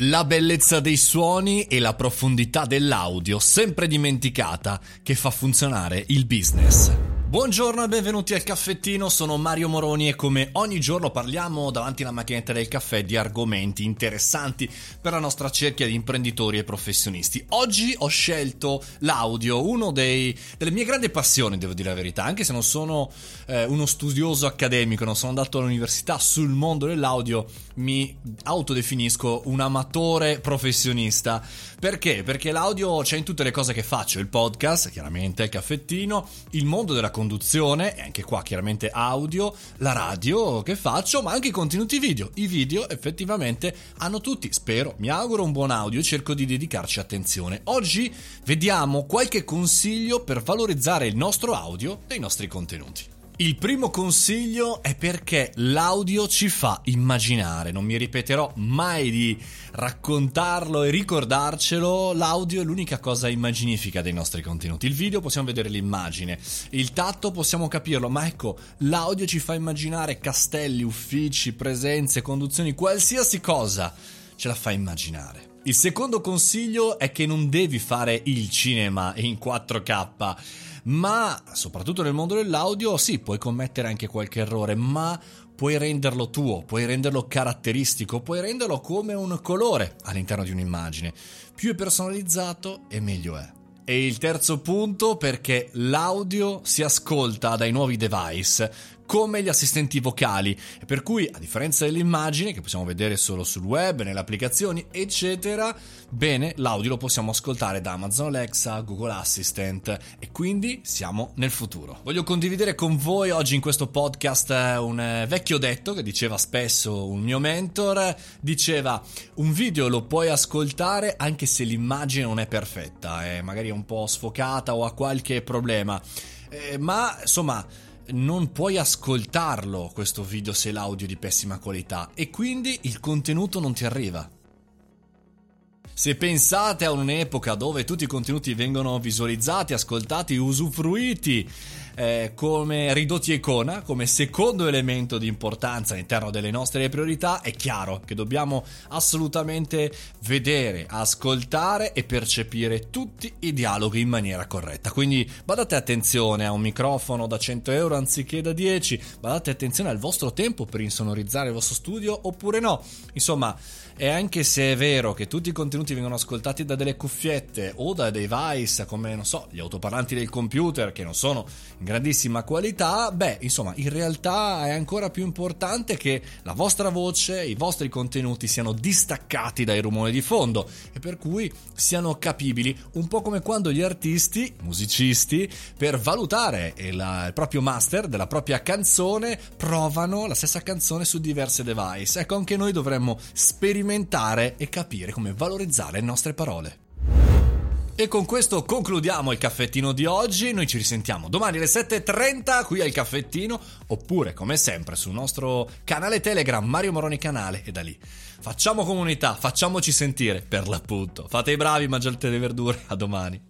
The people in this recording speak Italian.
La bellezza dei suoni e la profondità dell'audio, sempre dimenticata, che fa funzionare il business. Buongiorno e benvenuti al caffettino, sono Mario Moroni e come ogni giorno parliamo davanti alla macchinetta del caffè di argomenti interessanti per la nostra cerchia di imprenditori e professionisti. Oggi ho scelto l'audio, dei, delle mie grandi passioni, devo dire la verità, anche se non sono eh, uno studioso accademico, non sono andato all'università sul mondo dell'audio, mi autodefinisco un amatore professionista. Perché? Perché l'audio c'è in tutte le cose che faccio, il podcast, chiaramente, il caffettino, il mondo della conduzione, e anche qua chiaramente audio, la radio che faccio, ma anche i contenuti video. I video effettivamente hanno tutti, spero, mi auguro un buon audio e cerco di dedicarci attenzione. Oggi vediamo qualche consiglio per valorizzare il nostro audio dei nostri contenuti. Il primo consiglio è perché l'audio ci fa immaginare, non mi ripeterò mai di raccontarlo e ricordarcelo, l'audio è l'unica cosa immaginifica dei nostri contenuti. Il video possiamo vedere l'immagine, il tatto possiamo capirlo, ma ecco, l'audio ci fa immaginare castelli, uffici, presenze, conduzioni, qualsiasi cosa ce la fa immaginare. Il secondo consiglio è che non devi fare il cinema in 4K ma soprattutto nel mondo dell'audio sì, puoi commettere anche qualche errore, ma puoi renderlo tuo, puoi renderlo caratteristico, puoi renderlo come un colore all'interno di un'immagine. Più è personalizzato e meglio è. E il terzo punto perché l'audio si ascolta dai nuovi device come gli assistenti vocali, per cui a differenza dell'immagine che possiamo vedere solo sul web, nelle applicazioni, eccetera, bene, l'audio lo possiamo ascoltare da Amazon Alexa, Google Assistant. E quindi siamo nel futuro. Voglio condividere con voi oggi in questo podcast eh, un eh, vecchio detto che diceva spesso un mio mentor, diceva un video lo puoi ascoltare anche se l'immagine non è perfetta, è magari un po' sfocata o ha qualche problema, eh, ma insomma non puoi ascoltarlo questo video se l'audio è di pessima qualità e quindi il contenuto non ti arriva. Se pensate a un'epoca dove tutti i contenuti vengono visualizzati, ascoltati, usufruiti eh, come ridotti icona, come secondo elemento di importanza all'interno delle nostre priorità, è chiaro che dobbiamo assolutamente vedere, ascoltare e percepire tutti i dialoghi in maniera corretta. Quindi badate attenzione a un microfono da 100 euro anziché da 10, badate attenzione al vostro tempo per insonorizzare il vostro studio oppure no. Insomma, e anche se è vero che tutti i contenuti vengono ascoltati da delle cuffiette o da device come, non so, gli autoparlanti del computer che non sono in grandissima qualità, beh, insomma, in realtà è ancora più importante che la vostra voce, i vostri contenuti siano distaccati dai rumori di fondo e per cui siano capibili, un po' come quando gli artisti, musicisti, per valutare il, il proprio master della propria canzone, provano la stessa canzone su diverse device. Ecco, anche noi dovremmo sperimentare e capire come valorizzare le nostre parole. E con questo concludiamo il caffettino di oggi. Noi ci risentiamo domani alle 7.30 qui al caffettino, oppure come sempre sul nostro canale Telegram Mario Moroni Canale e da lì. Facciamo comunità, facciamoci sentire per l'appunto. Fate i bravi, mangiate le verdure. A domani.